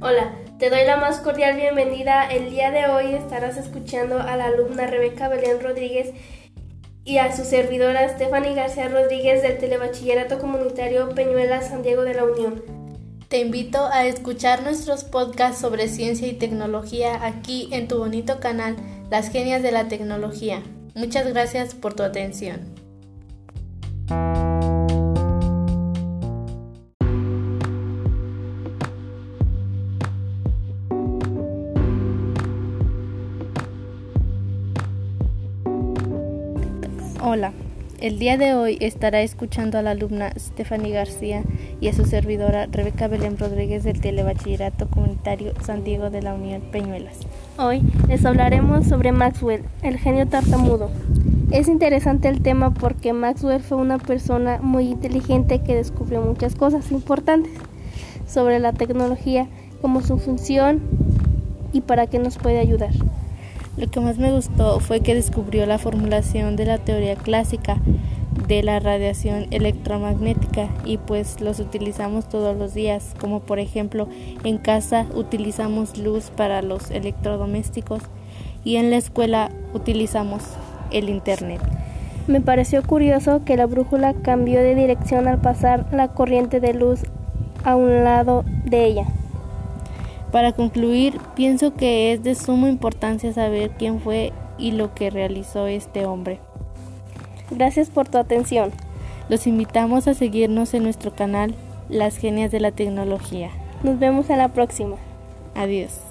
Hola, te doy la más cordial bienvenida. El día de hoy estarás escuchando a la alumna Rebeca Belén Rodríguez y a su servidora Stephanie García Rodríguez del Telebachillerato Comunitario Peñuela San Diego de la Unión. Te invito a escuchar nuestros podcasts sobre ciencia y tecnología aquí en tu bonito canal Las Genias de la Tecnología. Muchas gracias por tu atención. Hola, el día de hoy estará escuchando a la alumna Stephanie García y a su servidora Rebeca Belén Rodríguez del Telebachillerato Comunitario San Diego de la Unión Peñuelas. Hoy les hablaremos sobre Maxwell, el genio tartamudo. Es interesante el tema porque Maxwell fue una persona muy inteligente que descubrió muchas cosas importantes sobre la tecnología, como su función y para qué nos puede ayudar. Lo que más me gustó fue que descubrió la formulación de la teoría clásica de la radiación electromagnética y pues los utilizamos todos los días, como por ejemplo en casa utilizamos luz para los electrodomésticos y en la escuela utilizamos el internet. Me pareció curioso que la brújula cambió de dirección al pasar la corriente de luz a un lado de ella. Para concluir, pienso que es de suma importancia saber quién fue y lo que realizó este hombre. Gracias por tu atención. Los invitamos a seguirnos en nuestro canal Las Genias de la Tecnología. Nos vemos en la próxima. Adiós.